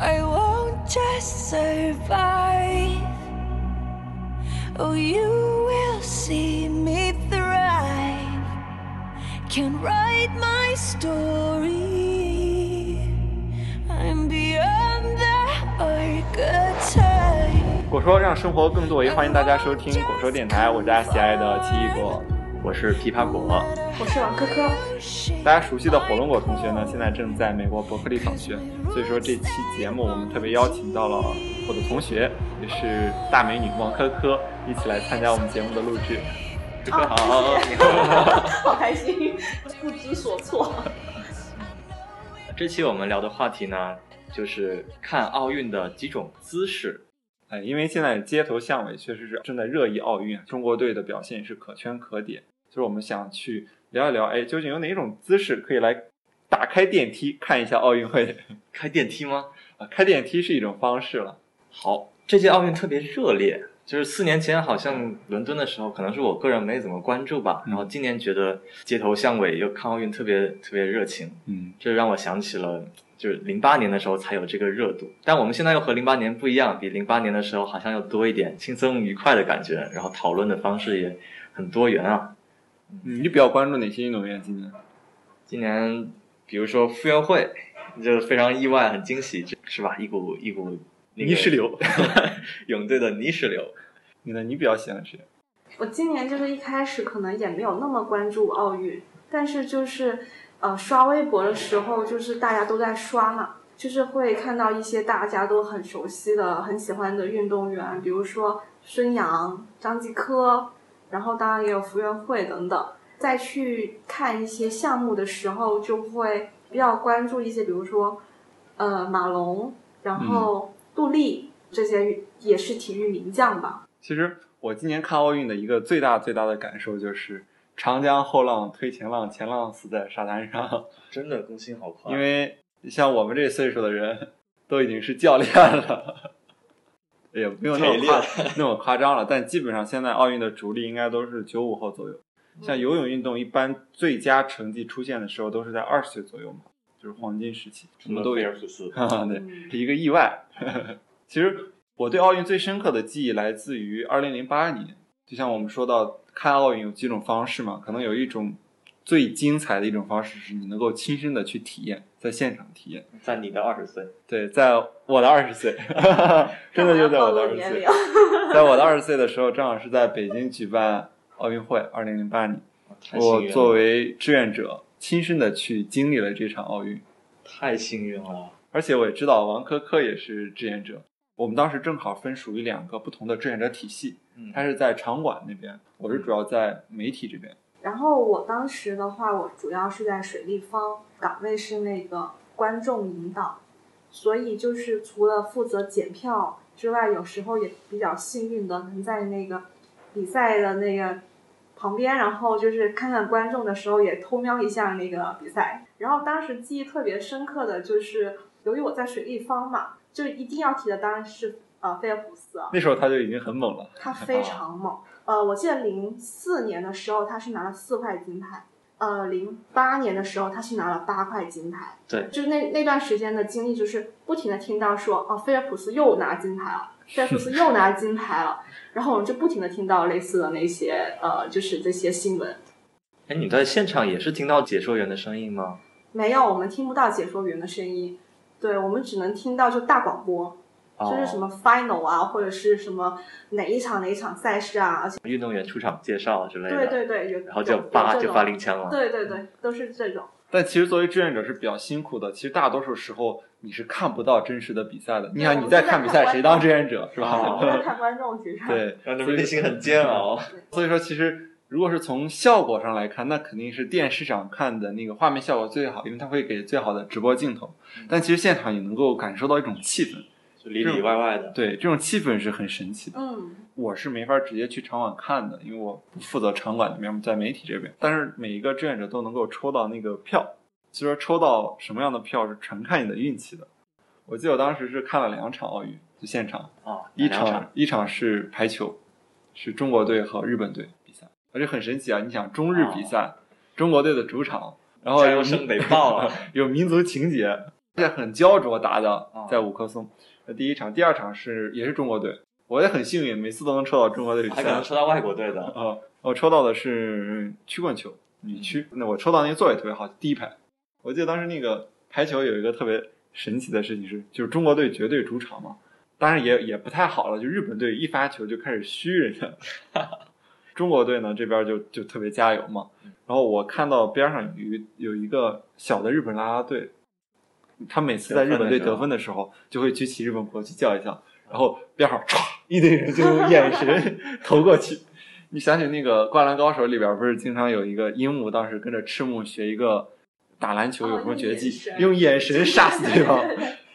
I won't just survive. Oh, you will see me thrive. Can write my story. I'm beyond the archetype. 果说让生活更多维，欢迎大家收听果说电台，我是大家喜爱的奇异果，我是枇杷果。我是王珂珂。大家熟悉的火龙果同学呢，现在正在美国伯克利访学，所以说这期节目我们特别邀请到了我的同学，也是大美女王珂珂，一起来参加我们节目的录制。珂珂好，你好。好开心，不知所措。这期我们聊的话题呢，就是看奥运的几种姿势。哎，因为现在街头巷尾确实是正在热议奥运，中国队的表现也是可圈可点，就是我们想去聊一聊，哎，究竟有哪种姿势可以来打开电梯看一下奥运会？开电梯吗？啊，开电梯是一种方式了。好，这届奥运特别热烈，就是四年前好像伦敦的时候，可能是我个人没怎么关注吧，然后今年觉得街头巷尾又看奥运特别特别热情，嗯，这让我想起了就是零八年的时候才有这个热度，但我们现在又和零八年不一样，比零八年的时候好像要多一点轻松愉快的感觉，然后讨论的方式也很多元啊。嗯你比较关注哪些运动员今年？今年比如说傅园慧，就非常意外，很惊喜，是吧？一股一股那个泥石流，泳队的泥石流。你呢？你比较喜欢谁？我今年就是一开始可能也没有那么关注奥运，但是就是呃刷微博的时候，就是大家都在刷嘛，就是会看到一些大家都很熟悉的、很喜欢的运动员，比如说孙杨、张继科，然后当然也有傅园慧等等。再去看一些项目的时候，就会比较关注一些，比如说呃马龙，然后杜丽这些也是体育名将吧。其实我今年看奥运的一个最大最大的感受就是长江后浪推前浪，前浪死在沙滩上。真的更新好快，因为像我们这岁数的人，都已经是教练了，也没有那么夸那么夸张了。但基本上现在奥运的主力应该都是九五后左右。像游泳运动，一般最佳成绩出现的时候都是在二十岁左右嘛，就是黄金时期，什么都有。菲尔普斯。哈哈，对，是一个意外。其实我对奥运最深刻的记忆来自于二零零八年，就像我们说到看奥运有几种方式嘛，可能有一种最精彩的一种方式是你能够亲身的去体验，在现场体验。在你的二十岁，对，在我的二十岁，真的就在我的二十岁，在我的二十岁的时候，正好是在北京举办奥运会，二零零八年，我作为志愿者，亲身的去经历了这场奥运。太幸运了。而且我也知道王珂珂也是志愿者，我们当时正好分属于两个不同的志愿者体系，嗯他是在场馆那边，我是主要在媒体这边。然后我当时的话，我主要是在水立方岗位是那个观众引导，所以就是除了负责检票之外，有时候也比较幸运的能在那个比赛的那个旁边，然后就是看看观众的时候也偷瞄一下那个比赛。然后当时记忆特别深刻的就是，由于我在水立方嘛，就一定要提的当然是呃菲尔普斯啊，那时候他就已经很猛了，他非常猛。呃，我记得零四年的时候他是拿了四块金牌，呃，零八年的时候他是拿了八块金牌。对就是那那段时间的经历，就是不停的听到说，哦，菲尔普斯又拿金牌了，菲尔普斯又拿金牌了，然后我们就不停的听到类似的那些呃，就是这些新闻。哎，你在现场也是听到解说员的声音吗？没有，我们听不到解说员的声音，对我们只能听到就大广播，就是什么么 final 啊，或者是什么哪一场哪一场赛事啊，而且运动员出场介绍之类的，对对对，有然后就叭就发令枪了。对对对，都是这种。但其实作为志愿者是比较辛苦的，其实大多数时候你是看不到真实的比赛的。你想你在看比赛，谁当志愿者是吧？看观众，其实对，让他们内心很煎熬。所以说，其实如果是从效果上来看，那肯定是电视上看的那个画面效果最好，因为它会给最好的直播镜头。但其实现场也能够感受到一种气氛，就里里外外的。对，这种气氛是很神奇的。嗯，我是没法直接去场馆看的，因为我不负责场馆那边，在媒体这边。但是每一个志愿者都能够抽到那个票，就说抽到什么样的票是纯看你的运气的。我记得我当时是看了两场奥运，就现场，啊，一场一场是排球，是中国队和日本队而且很神奇啊！你想中日比赛，中国队的主场，然后有加油声得爆了。有民族情节，而且很焦灼打的啊，在五棵松。那第一场，第二场是也是中国队，我也很幸运，每次都能抽到中国队比还可能。抽到外国队的。啊，我抽到的是曲棍球女区，那我抽到那个座位特别好，第一排。我记得当时那个排球有一个特别神奇的事情是，就是中国队绝对主场嘛，当然也也不太好了，就日本队一发球就开始虚人家，中国队呢这边就就特别加油嘛。然后我看到边上有一有一个小的日本啦啦队，他每次在日本队得分的时候，就会举起日本国旗叫一叫，然后边上唰一堆人就用眼神 投过去。你想起那个《灌篮高手》里边不是经常有一个樱木，当时跟着赤木学一个打篮球有什么绝技，哦用眼神杀死对方。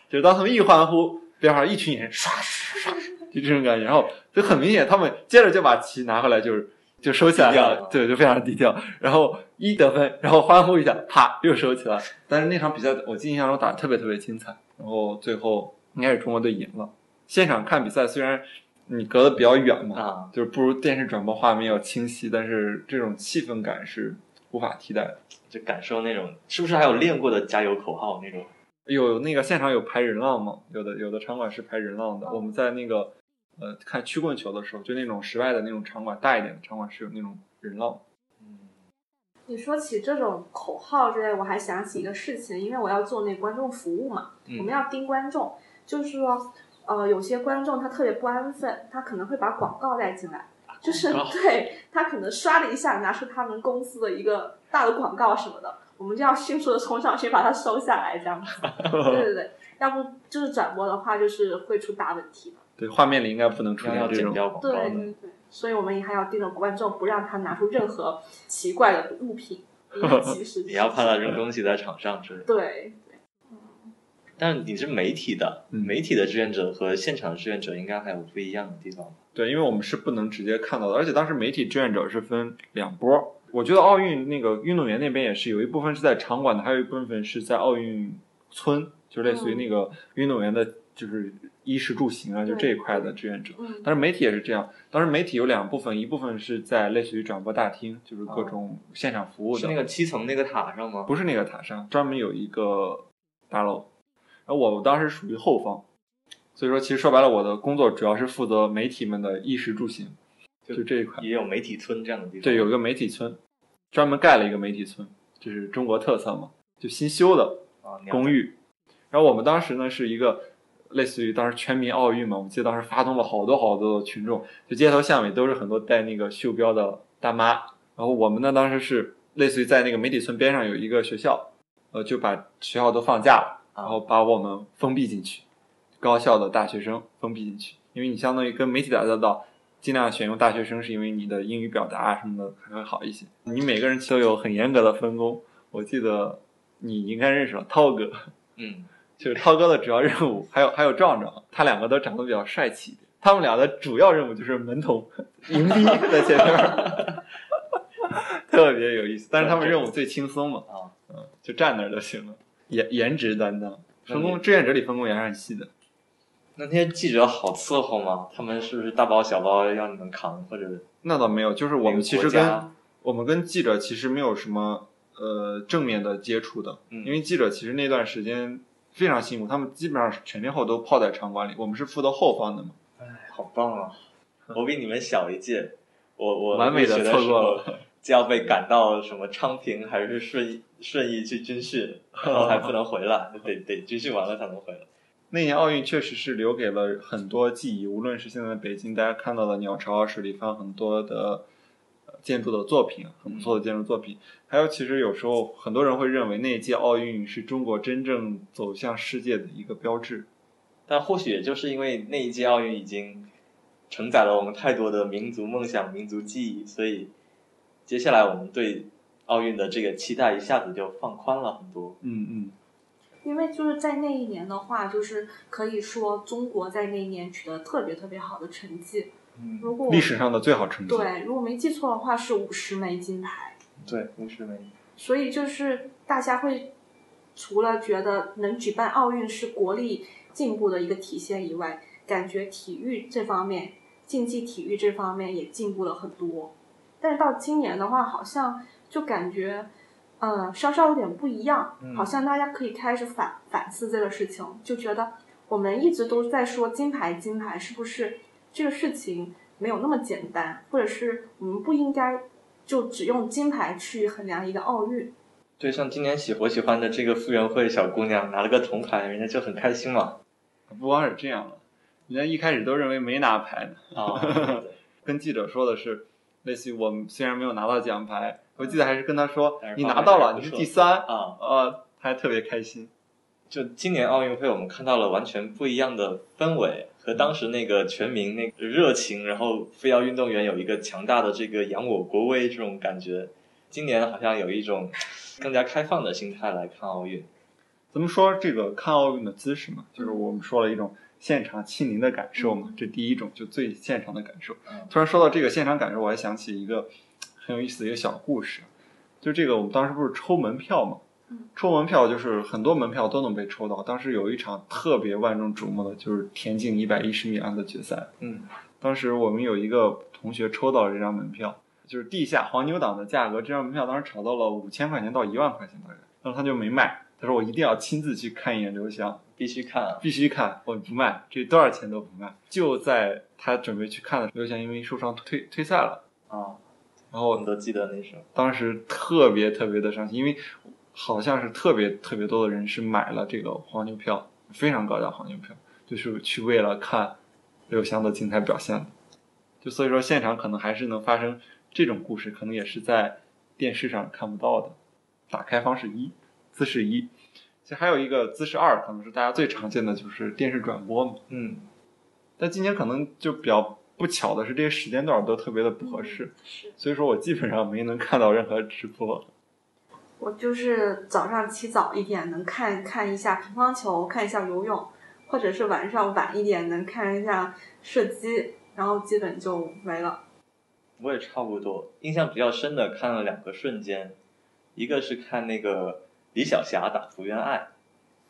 就是当他们一欢呼，边上一群人唰唰唰，就这种感觉。然后就很明显，他们接着就把旗拿回来，就是就收起来了，对，就非常低调。然后一得分，然后欢呼一下，啪又收起来。但是那场比赛我记印象中打的特别特别精彩，然后最后应该是中国队赢了。现场看比赛虽然你隔得比较远嘛，啊，就是不如电视转播画面要清晰，但是这种气氛感是无法替代的。就感受那种，是不是还有练过的加油口号那种？有那个现场有排人浪吗？有的有的场馆是排人浪的。我们在那个呃看曲棍球的时候，就那种室外的那种场馆，大一点的场馆是有那种人浪。嗯，你说起这种口号之类，我还想起一个事情，因为我要做那观众服务嘛，嗯我们要盯观众，就是说，呃，有些观众他特别不安分，他可能会把广告带进来，就是 对他可能刷了一下，拿出他们公司的一个大的广告什么的，我们就要迅速的冲上去把它收下来，这样子。对对对，要不就是转播的话，就是会出大问题的。对，画面里应该不能出现这种。对对对，所以我们也还要盯着观众，不让他拿出任何奇怪的物品。也 要怕他扔东西在场上之类对。对，但是你是媒体的，嗯媒体的志愿者和现场的志愿者应该还有不一样的地方吧？对，因为我们是不能直接看到的，而且当时媒体志愿者是分两波。我觉得奥运那个运动员那边也是有一部分是在场馆的，还有一部分是在奥运村，就是类似于那个运动员的，就是衣食住行啊，就这一块的志愿者。嗯，但是媒体也是这样，当时媒体有两部分，一部分是在类似于转播大厅，就是各种现场服务的，是那个七层那个塔上吗？不是那个塔上，专门有一个大楼。然后我当时属于后方，所以说其实说白了，我的工作主要是负责媒体们的衣食住行，就这一块。也有媒体村这样的地方。对，有一个媒体村，专门盖了一个媒体村，就是中国特色嘛，就新修的啊，公寓。然后我们当时呢是一个类似于当时全民奥运嘛，我记得当时发动了好多好多的群众，就街头巷尾都是很多戴那个袖标的大妈。然后我们呢当时是类似于在那个媒体村边上有一个学校，呃，就把学校都放假了，然后把我们封闭进去，高校的大学生封闭进去，因为你相当于跟媒体打交道。尽量选用大学生，是因为你的英语表达啊什么的还会好一些。你每个人都有很严格的分工。我记得你应该认识了涛哥，嗯，就是涛哥的主要任务，还有还有壮壮，他两个都长得比较帅气一点。他们俩的主要任务就是门童、迎宾 在前面，特别有意思。但是他们任务最轻松嘛，啊，嗯，就站那儿就行了。颜颜值担当，分工志愿者里分工也是很细的。那那些记者好伺候吗？他们是不是大包小包要你们扛，或者那倒没有，就是我们其实跟我们跟记者其实没有什么呃正面的接触的，嗯因为记者其实那段时间非常辛苦，他们基本上全天候都泡在场馆里，我们是负责后方的嘛。哎好棒啊！我比你们小一届，我我完美的错过了就要被赶到什么昌平还是顺义顺义去军训，然后还不能回来，得得军训完了才能回来。那年奥运确实是留给了很多记忆，无论是现在北京大家看到的鸟巢、水立方很多的呃建筑的作品，很不错的建筑作品，还有其实有时候很多人会认为那一届奥运是中国真正走向世界的一个标志。但或许也就是因为那一届奥运已经承载了我们太多的民族梦想、民族记忆，所以接下来我们对奥运的这个期待一下子就放宽了很多。嗯嗯，因为就是在那一年的话，就是可以说中国在那一年取得特别特别好的成绩。嗯如果历史上的最好成绩。对，如果没记错的话是五十枚金牌，对，五十枚。所以就是大家会除了觉得能举办奥运是国力进步的一个体现以外，感觉体育这方面、竞技体育这方面也进步了很多。但是到今年的话，好像就感觉，呃，稍稍有点不一样，嗯好像大家可以开始反反思这个事情，就觉得我们一直都在说金牌金牌，是不是这个事情没有那么简单，或者是我们不应该就只用金牌去衡量一个奥运？对，像今年喜我喜欢的这个傅园慧小姑娘拿了个铜牌，人家就很开心嘛。不光是这样了，人家一开始都认为没拿牌呢。啊，对 跟记者说的是，类似于我们虽然没有拿到奖牌，我记得还是跟他说你拿到了，你是第三，啊，呃，他还特别开心。就今年奥运会，我们看到了完全不一样的氛围，和当时那个全民那个热情，然后非要运动员有一个强大的这个扬我国威这种感觉。今年好像有一种更加开放的心态来看奥运。咱们说这个看奥运的姿势嘛，就是我们说了一种现场亲临的感受嘛，这第一种就最现场的感受嗯。突然说到这个现场感受，我还想起一个很有意思的一个小故事，就这个我们当时不是抽门票嘛嗯，抽门票就是很多门票都能被抽到。当时有一场特别万众瞩目的，就是田径一百一十米栏的决赛。嗯，当时我们有一个同学抽到了这张门票，就是地下黄牛党的价格，这张门票当时炒到了五千块钱到一万块钱大概，然后他就没卖，他说我一定要亲自去看一眼刘翔，必须看啊。必须看，我不卖，这多少钱都不卖。就在他准备去看的时候，刘翔因为受伤退退赛了，啊，然后我们都记得那时候。当时特别特别的伤心，因为好像是特别特别多的人是买了这个黄牛票，非常高价黄牛票，就是去为了看刘翔的精彩表现的。就所以说，现场可能还是能发生这种故事，可能也是在电视上看不到的。打开方式一，姿势一，其实还有一个姿势二，可能是大家最常见的就是电视转播嘛。嗯，但今年可能就比较不巧的是，这些时间段都特别的不合适，是所以说我基本上没能看到任何直播。我就是早上起早一点能看看一下乒乓球，看一下游泳，或者是晚上晚一点能看一下射击，然后基本就没了。我也差不多。印象比较深的看了两个瞬间，一个是看那个李晓霞打福原爱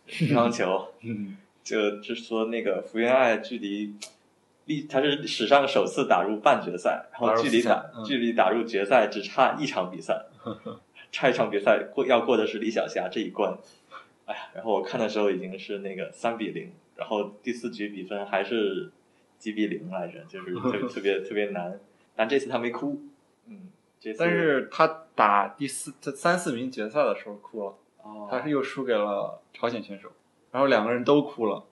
乒乓球，嗯，就就说那个福原爱距离历他是史上首次打入半决赛，然后距离打嗯距离打入决赛只差一场比赛，差一场比赛过要过的是李晓霞这一关。哎呀，然后我看的时候已经是那个三比零，然后第四局比分还是几比零来着，就是特 特别特别难。但这次他没哭，嗯，这次但是他打第四、这三四名决赛的时候哭了，哦他是又输给了朝鲜选手，然后两个人都哭了，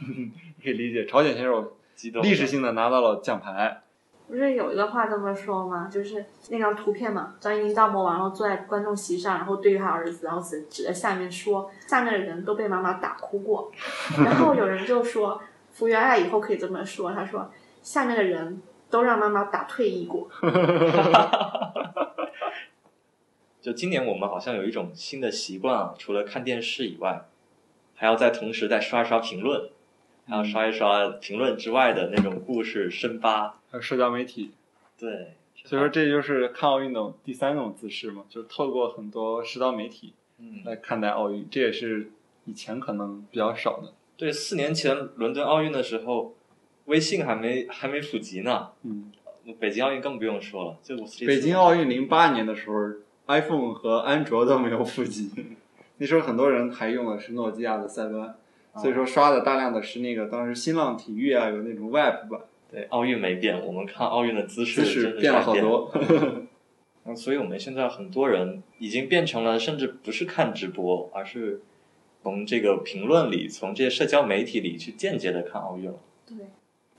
可以理解。朝鲜选手激动历史性的拿到了奖牌，不是有一个话这么说吗？就是那张图片嘛，张怡大魔王然后坐在观众席上，然后对着他儿子，然后指指着下面说，下面的人都被妈妈打哭过。然后有人就说，福原爱以后可以这么说，他说下面的人都让妈妈打退役过。就今年我们好像有一种新的习惯啊，除了看电视以外，还要在同时再刷刷评论，还要刷一刷评论之外的那种故事深扒。还有社交媒体，对，所以说这就是看奥运的第三种姿势嘛，就是透过很多社交媒体嗯，来看待奥运，这也是以前可能比较少的。对，四年前伦敦奥运的时候，微信还没还没普及呢，嗯，北京奥运更不用说了。就北京奥运零八年的时候，iPhone 和安卓都没有普及，那时候很多人还用的是诺基亚的塞班，所以说刷的大量的是那个当时新浪体育啊有那种 Web 版，对奥运没变，我们看奥运的姿势姿势真是变了改好多。嗯，所以我们现在很多人已经变成了，甚至不是看直播，而是从这个评论里，从这些社交媒体里去间接的看奥运了。对，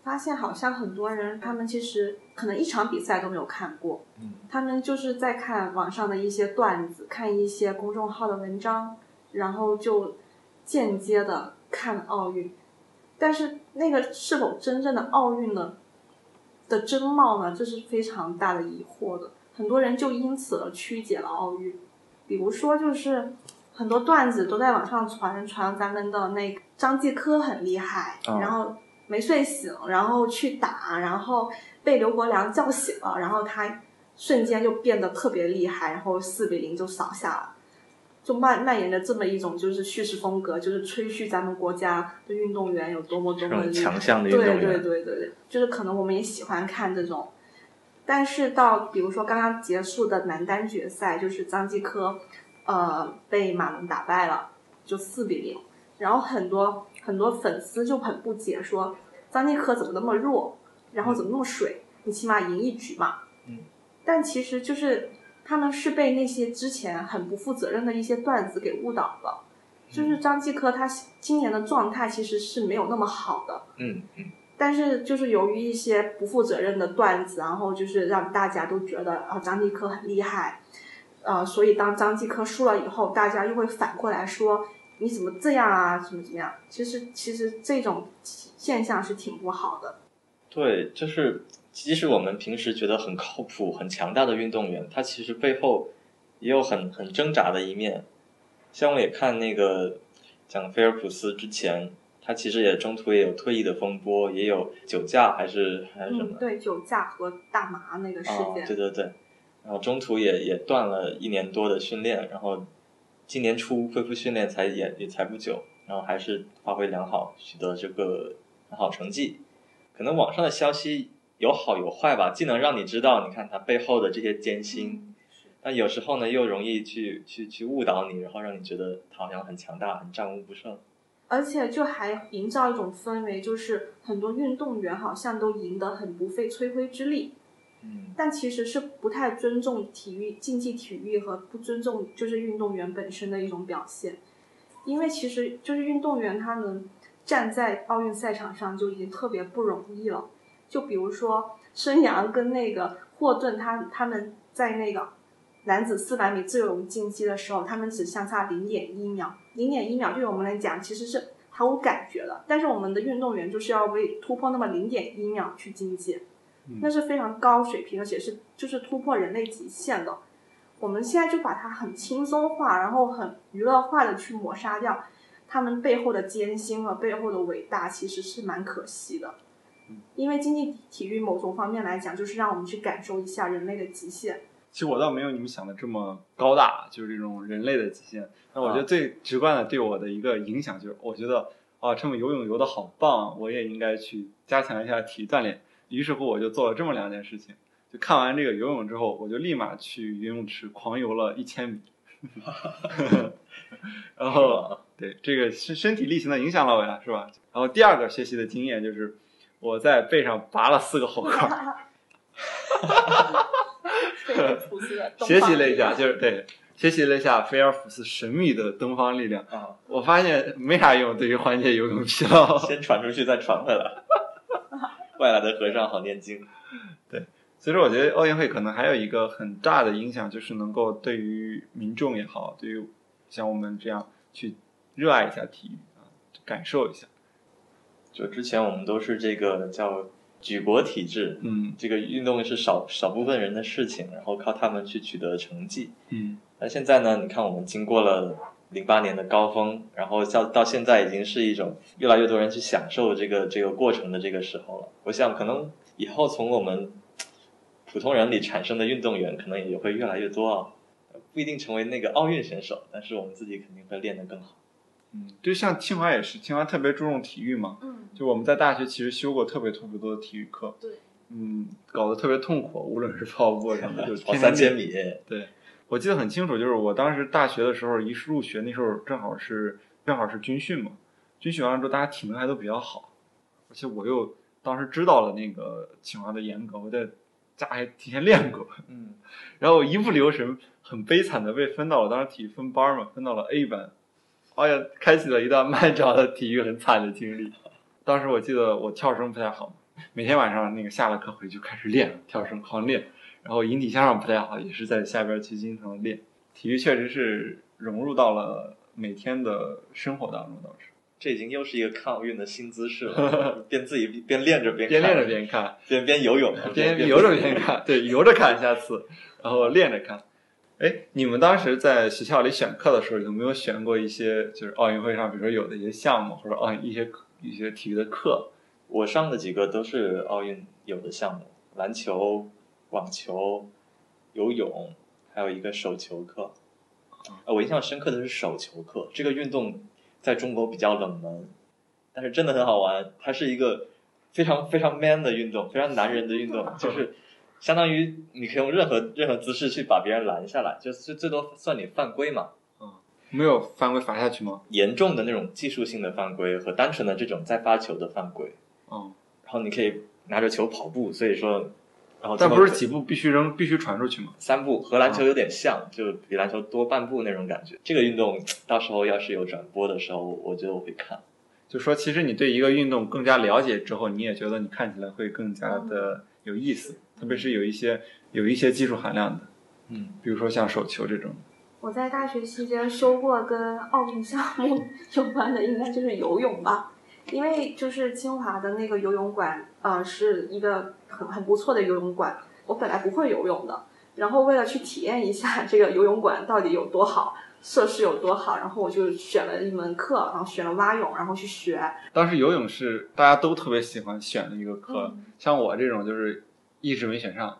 发现好像很多人他们其实可能一场比赛都没有看过，嗯，他们就是在看网上的一些段子，看一些公众号的文章，然后就间接的看奥运。但是那个是否真正的奥运呢的真貌呢？这是非常大的疑惑的。很多人就因此而曲解了奥运，比如说就是很多段子都在网上传传咱们的那个张继科很厉害，啊然后没睡醒，然后去打，然后被刘国梁叫醒了，然后他瞬间就变得特别厉害，然后四比零就扫下了。就蔓蔓延的这么一种就是叙事风格，就是吹嘘咱们国家的运动员有多么多么强项的运动员对对对对对，就是可能我们也喜欢看这种，但是到比如说刚刚结束的男单决赛，就是张继科，呃被马龙打败了，就四比零。然后很多很多粉丝就很不解，说张继科怎么那么弱，然后怎么那么水？你起码赢一局嘛。嗯。但其实就是他们是被那些之前很不负责任的一些段子给误导了。就是张继科他今年的状态其实是没有那么好的。嗯嗯。但是就是由于一些不负责任的段子，然后就是让大家都觉得啊张继科很厉害，呃，所以当张继科输了以后，大家又会反过来说你怎么这样啊，怎么怎么样？其实其实这种现象是挺不好的。对，就是即使我们平时觉得很靠谱、很强大的运动员，他其实背后也有很很挣扎的一面。像我也看那个讲菲尔普斯之前。他其实也中途也有退役的风波，也有酒驾还是还是什么？对，酒驾和大麻那个事件。对对对，然后中途也也断了一年多的训练，然后今年初恢复训练才也也才不久，然后还是发挥良好，取得这个很好成绩。可能网上的消息有好有坏吧，既能让你知道你看他背后的这些艰辛，但有时候呢又容易去去去误导你，然后让你觉得他好像很强大，很战无不胜。而且就还营造一种氛围，就是很多运动员好像都赢得很不费吹灰之力，嗯，但其实是不太尊重体育竞技体育和不尊重就是运动员本身的一种表现，因为其实就是运动员他能站在奥运赛场上就已经特别不容易了，就比如说孙杨跟那个霍顿，他他们在那个。男子四百米自由泳竞技的时候，他们只相差零点一秒，零点一秒对我们来讲其实是毫无感觉的。但是我们的运动员就是要为突破那么零点一秒去竞技，那是非常高水平，而且是就是突破人类极限的。我们现在就把它很轻松化，然后很娱乐化的去抹杀掉他们背后的艰辛和背后的伟大，其实是蛮可惜的。因为竞技体育某种方面来讲，就是让我们去感受一下人类的极限。其实我倒没有你们想的这么高大，就是这种人类的极限。那我觉得最直观的对我的一个影响就是，我觉得啊，这么游泳游的好棒，我也应该去加强一下体育锻炼。于是乎，我就做了这么两件事情。就看完这个游泳之后，我就立马去游泳池狂游了一千米。然后，对这个身身体力行的影响了我呀，是吧？然后第二个学习的经验就是，我在背上拔了四个后块。学习了一下，就是对，学习了一下菲尔普斯神秘的东方力量啊！我发现没啥用，对于缓解游泳疲劳。先传出去，再传回来。外来的和尚好念经。对，所以说我觉得奥运会可能还有一个很大的影响，就是能够对于民众也好，对于像我们这样去热爱一下体育啊，感受一下。就之前我们都是这个叫。举国体制，嗯，这个运动是少少部分人的事情，然后靠他们去取得成绩，嗯，那现在呢？你看，我们经过了零八年的高峰，然后到到现在已经是一种越来越多人去享受这个这个过程的这个时候了。我想，可能以后从我们普通人里产生的运动员，可能也会越来越多啊，不一定成为那个奥运选手，但是我们自己肯定会练得更好。嗯，就像清华也是，清华特别注重体育嘛。嗯。就我们在大学其实修过特别特别多的体育课。对。嗯，搞得特别痛苦，无论是跑步什么，就跑三千米。对，我记得很清楚，就是我当时大学的时候，一入学那时候正好是正好是军训嘛，军训完了之后大家体能还都比较好，而且我又当时知道了那个清华的严格，我在家还提前练过。嗯。然后我一不留神，很悲惨的被分到了当时体育分班嘛，分到了 A 班。哎呀，开启了一段漫长的体育很惨的经历。当时我记得我跳绳不太好，每天晚上那个下了课回去开始练跳绳，狂练。然后引体向上不太好，也是在下边去经常练。体育确实是融入到了每天的生活当中，倒是。这已经又是一个看奥运的新姿势了，边自己边练着边边练着边看，边边游泳，边游着边看，对，游着看下次，然后练着看。哎，你们当时在学校里选课的时候，有没有选过一些就是奥运会上，比如说有的一些项目，或者奥运一些一些体育的课？我上的几个都是奥运有的项目，篮球、网球、游泳，还有一个手球课。啊，我印象深刻的是手球课，这个运动在中国比较冷门，但是真的很好玩。它是一个非常非常 man 的运动，非常男人的运动，就是相当于你可以用任何任何姿势去把别人拦下来，就是最多算你犯规嘛。嗯没有犯规罚下去吗？严重的那种技术性的犯规和单纯的这种在发球的犯规，嗯，然后你可以拿着球跑步，所以说，然后但不是几步必须扔，必须传出去吗？三步和篮球有点像，就比篮球多半步那种感觉。这个运动到时候要是有转播的时候，我觉得我会看。就说其实你对一个运动更加了解之后，你也觉得你看起来会更加的有意思，特别是有一些有一些技术含量的，嗯，比如说像手球这种。我在大学期间修过跟奥运项目 有关的，应该就是游泳吧。因为就是清华的那个游泳馆，呃，是一个很很不错的游泳馆。我本来不会游泳的，然后为了去体验一下这个游泳馆到底有多好，设施有多好，然后我就选了一门课，然后选了蛙泳，然后去学。当时游泳是大家都特别喜欢选的一个课，嗯像我这种就是一直没选上，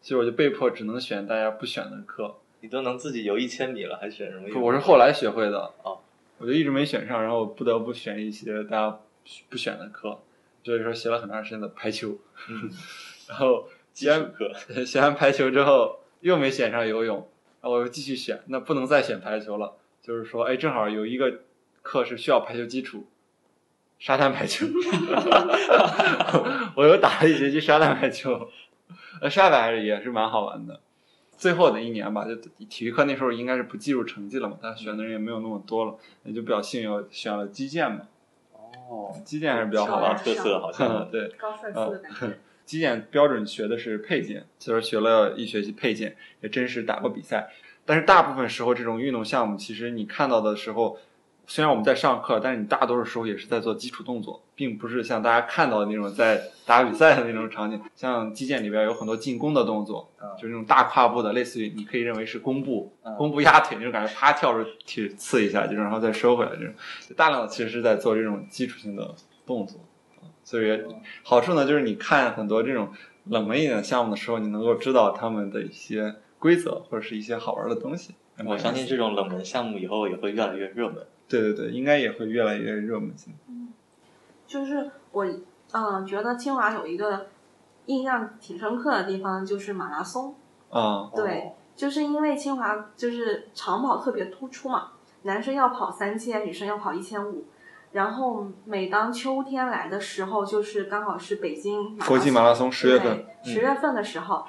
所以我就被迫只能选大家不选的课。你都能自己游一千米了，还选什么？不，我是后来学会的。哦，我就一直没选上，然后不得不选一些大家不选的课，所以说学了很长时间的排球。嗯，然后基础课。选完排球之后又没选上游泳，我又继续选，那不能再选排球了。就是说，哎，正好有一个课是需要排球基础，沙滩排球，我又打了一学期沙滩排球，呃，沙排还是也是蛮好玩的。最后的一年吧，就体育课那时候应该是不计入成绩了嘛，但选的人也没有那么多了，也就比较幸运，选了击剑嘛。哦，击剑还是比较好好玩玩特色好像。对，高帅气的感觉。击剑标准学的是配件，所以说学了一学期配件，也真实打过比赛。但是大部分时候，这种运动项目，其实你看到的时候，虽然我们在上课，但是你大多数时候也是在做基础动作，并不是像大家看到的那种在打比赛的那种场景。像击剑里边有很多进攻的动作，啊就是那种大跨步的，类似于你可以认为是弓步，嗯弓步压腿那种感觉，啪跳出去刺一下，就然后再收回来，这种大量的其实是在做这种基础性的动作。啊所以好处呢，就是你看很多这种冷门一点的项目的时候，你能够知道他们的一些规则或者是一些好玩的东西。我相信这种冷门项目以后也会越来越热门。对对对，应该也会越来越热门嗯。就是我嗯、觉得清华有一个印象挺深刻的地方，就是马拉松。啊，对，就是因为清华就是长跑特别突出嘛，男生要跑三千，女生要跑一千五。然后每当秋天来的时候，就是刚好是北京国际马拉松十月份，十月份的时候，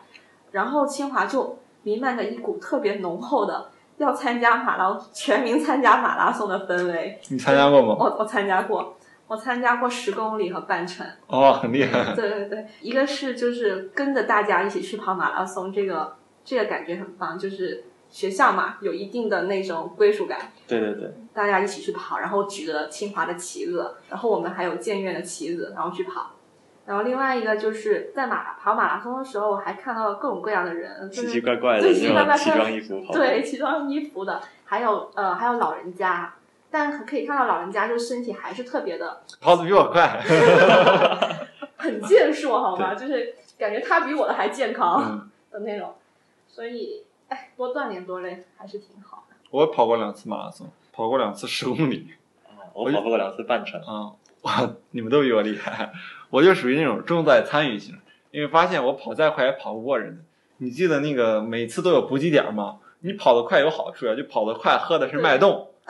然后清华就弥漫着一股特别浓厚的要参加马拉全民参加马拉松的氛围。你参加过吗？我我参加过，我参加过十公里和半程。哦，很厉害。对对对，一个是就是跟着大家一起去跑马拉松，这个这个感觉很棒，就是学校嘛，有一定的那种归属感，对对对，大家一起去跑，然后举着清华的旗子，然后我们还有建院的旗子，然后去跑。然后另外一个就是在马跑马拉松的时候，我还看到了各种各样的人，就是奇奇怪怪的奇奇怪怪种奇装异服跑步。对，奇装异服的，还有呃还有老人家，但可以看到老人家就是身体还是特别的跑得比我快。很健硕，好吗？就是感觉他比我的还健康嗯，的那种，所以哎，多锻炼多累还是挺好的。我跑过两次马拉松，跑过两次十公里。啊我跑过两次半程。啊，哇，你们都比我厉害，我就属于那种重在参与型，因为发现我跑再快也跑不过人家。你记得那个每次都有补给点吗？你跑得快有好处呀，就跑得快喝的是脉动，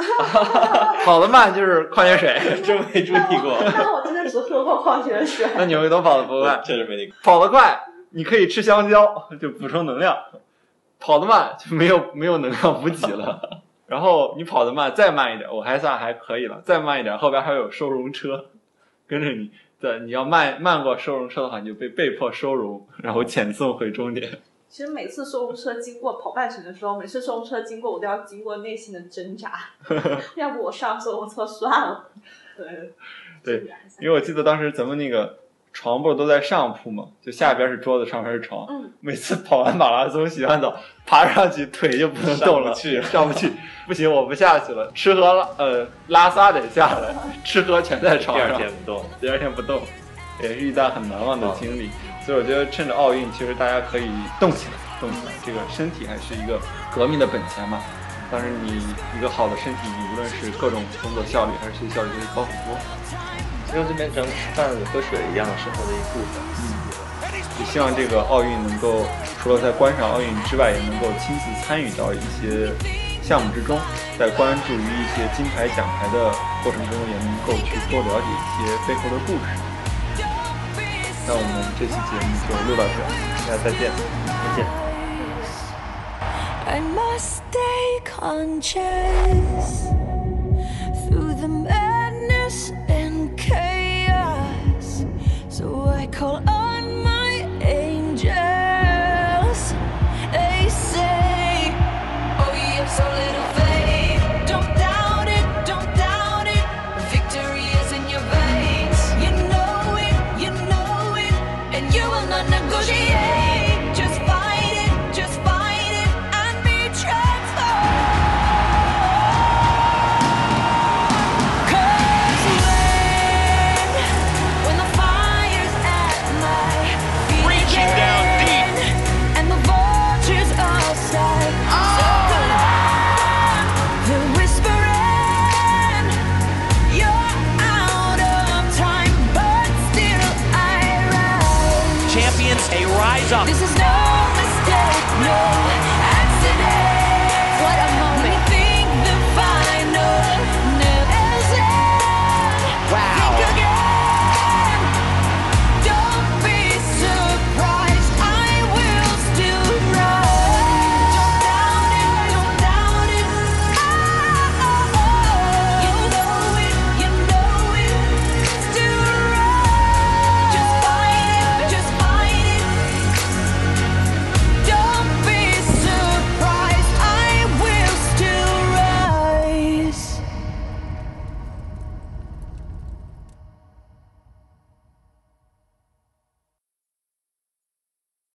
跑得慢就是矿泉水。真没注意过，那我真的只喝过矿泉水。那你们都跑得不快，确实没那个。跑得快你可以吃香蕉，就补充能量；跑得慢就没有没有能量补给了。然后你跑得慢，再慢一点，我还算还可以了。再慢一点，后边还有收容车跟着你。对，你要慢慢过收容车的话，你就被被迫收容，然后遣送回终点。其实每次收容车经过跑半程的时候，每次收容车经过，我都要经过内心的挣扎，要不我上收容车算了。对对，因为我记得当时咱们那个床不是都在上铺嘛，就下边是桌子，上边是床。嗯，每次跑完马拉松、洗完澡，爬上去腿就不能动了，上不去上不去，不行，我不下去了。吃喝拉呃拉撒得下来，吃喝全在床上第上。二天不动，第二天不动，也是一段很难忘的经历。所以我觉得趁着奥运，其实大家可以动起来，动起来，这个身体还是一个革命的本钱嘛。但是你一个好的身体，你无论是各种工作效率还是学习效率都会高很多。最后就变成吃饭喝水一样生活的一部分。嗯也希望这个奥运能够除了在观赏奥运之外，也能够亲自参与到一些项目之中，在关注于一些金牌奖牌的过程中，也能够去多了解一些背后的故事。那我们这期节目就录到这，大家再见，再见。I must stay conscious through the madness up. This is no mistake, no.